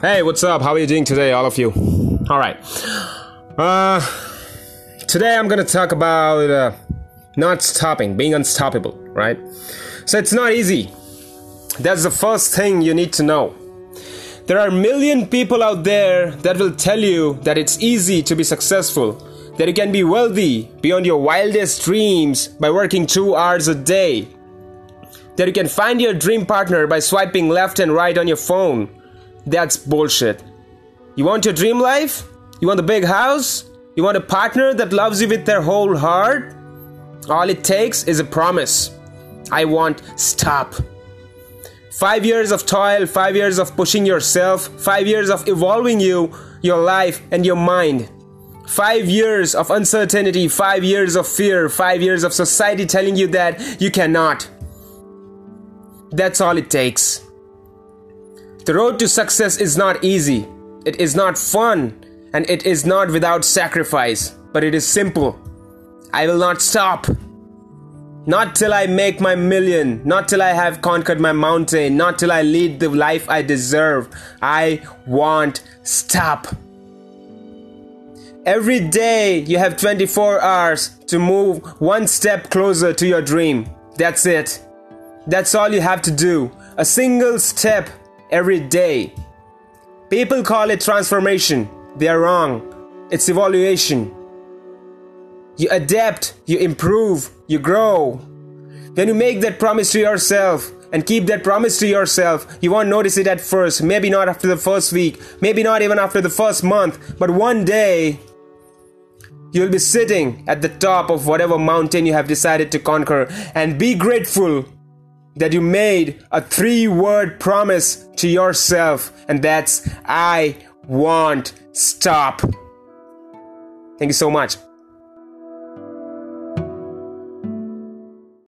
Hey, what's up? How are you doing today, all of you? All right. Uh, today I'm gonna talk about uh, not stopping, being unstoppable, right? So it's not easy. That's the first thing you need to know. There are a million people out there that will tell you that it's easy to be successful, that you can be wealthy beyond your wildest dreams by working two hours a day, that you can find your dream partner by swiping left and right on your phone that's bullshit. You want your dream life? You want a big house? You want a partner that loves you with their whole heart? All it takes is a promise. I want stop. Five years of toil, five years of pushing yourself, five years of evolving you, your life, and your mind. Five years of uncertainty, five years of fear, five years of society telling you that you cannot. That's all it takes. The road to success is not easy, it is not fun, and it is not without sacrifice, but it is simple. I will not stop. Not till I make my million, not till I have conquered my mountain, not till I lead the life I deserve. I won't stop. Every day you have 24 hours to move one step closer to your dream. That's it. That's all you have to do. A single step every day. People call it transformation. They are wrong. It's evaluation. You adapt, you improve, you grow. When you make that promise to yourself and keep that promise to yourself, you won't notice it at first, maybe not after the first week, maybe not even after the first month, but one day you'll be sitting at the top of whatever mountain you have decided to conquer and be grateful that you made a three word promise to yourself, and that's I want stop. Thank you so much.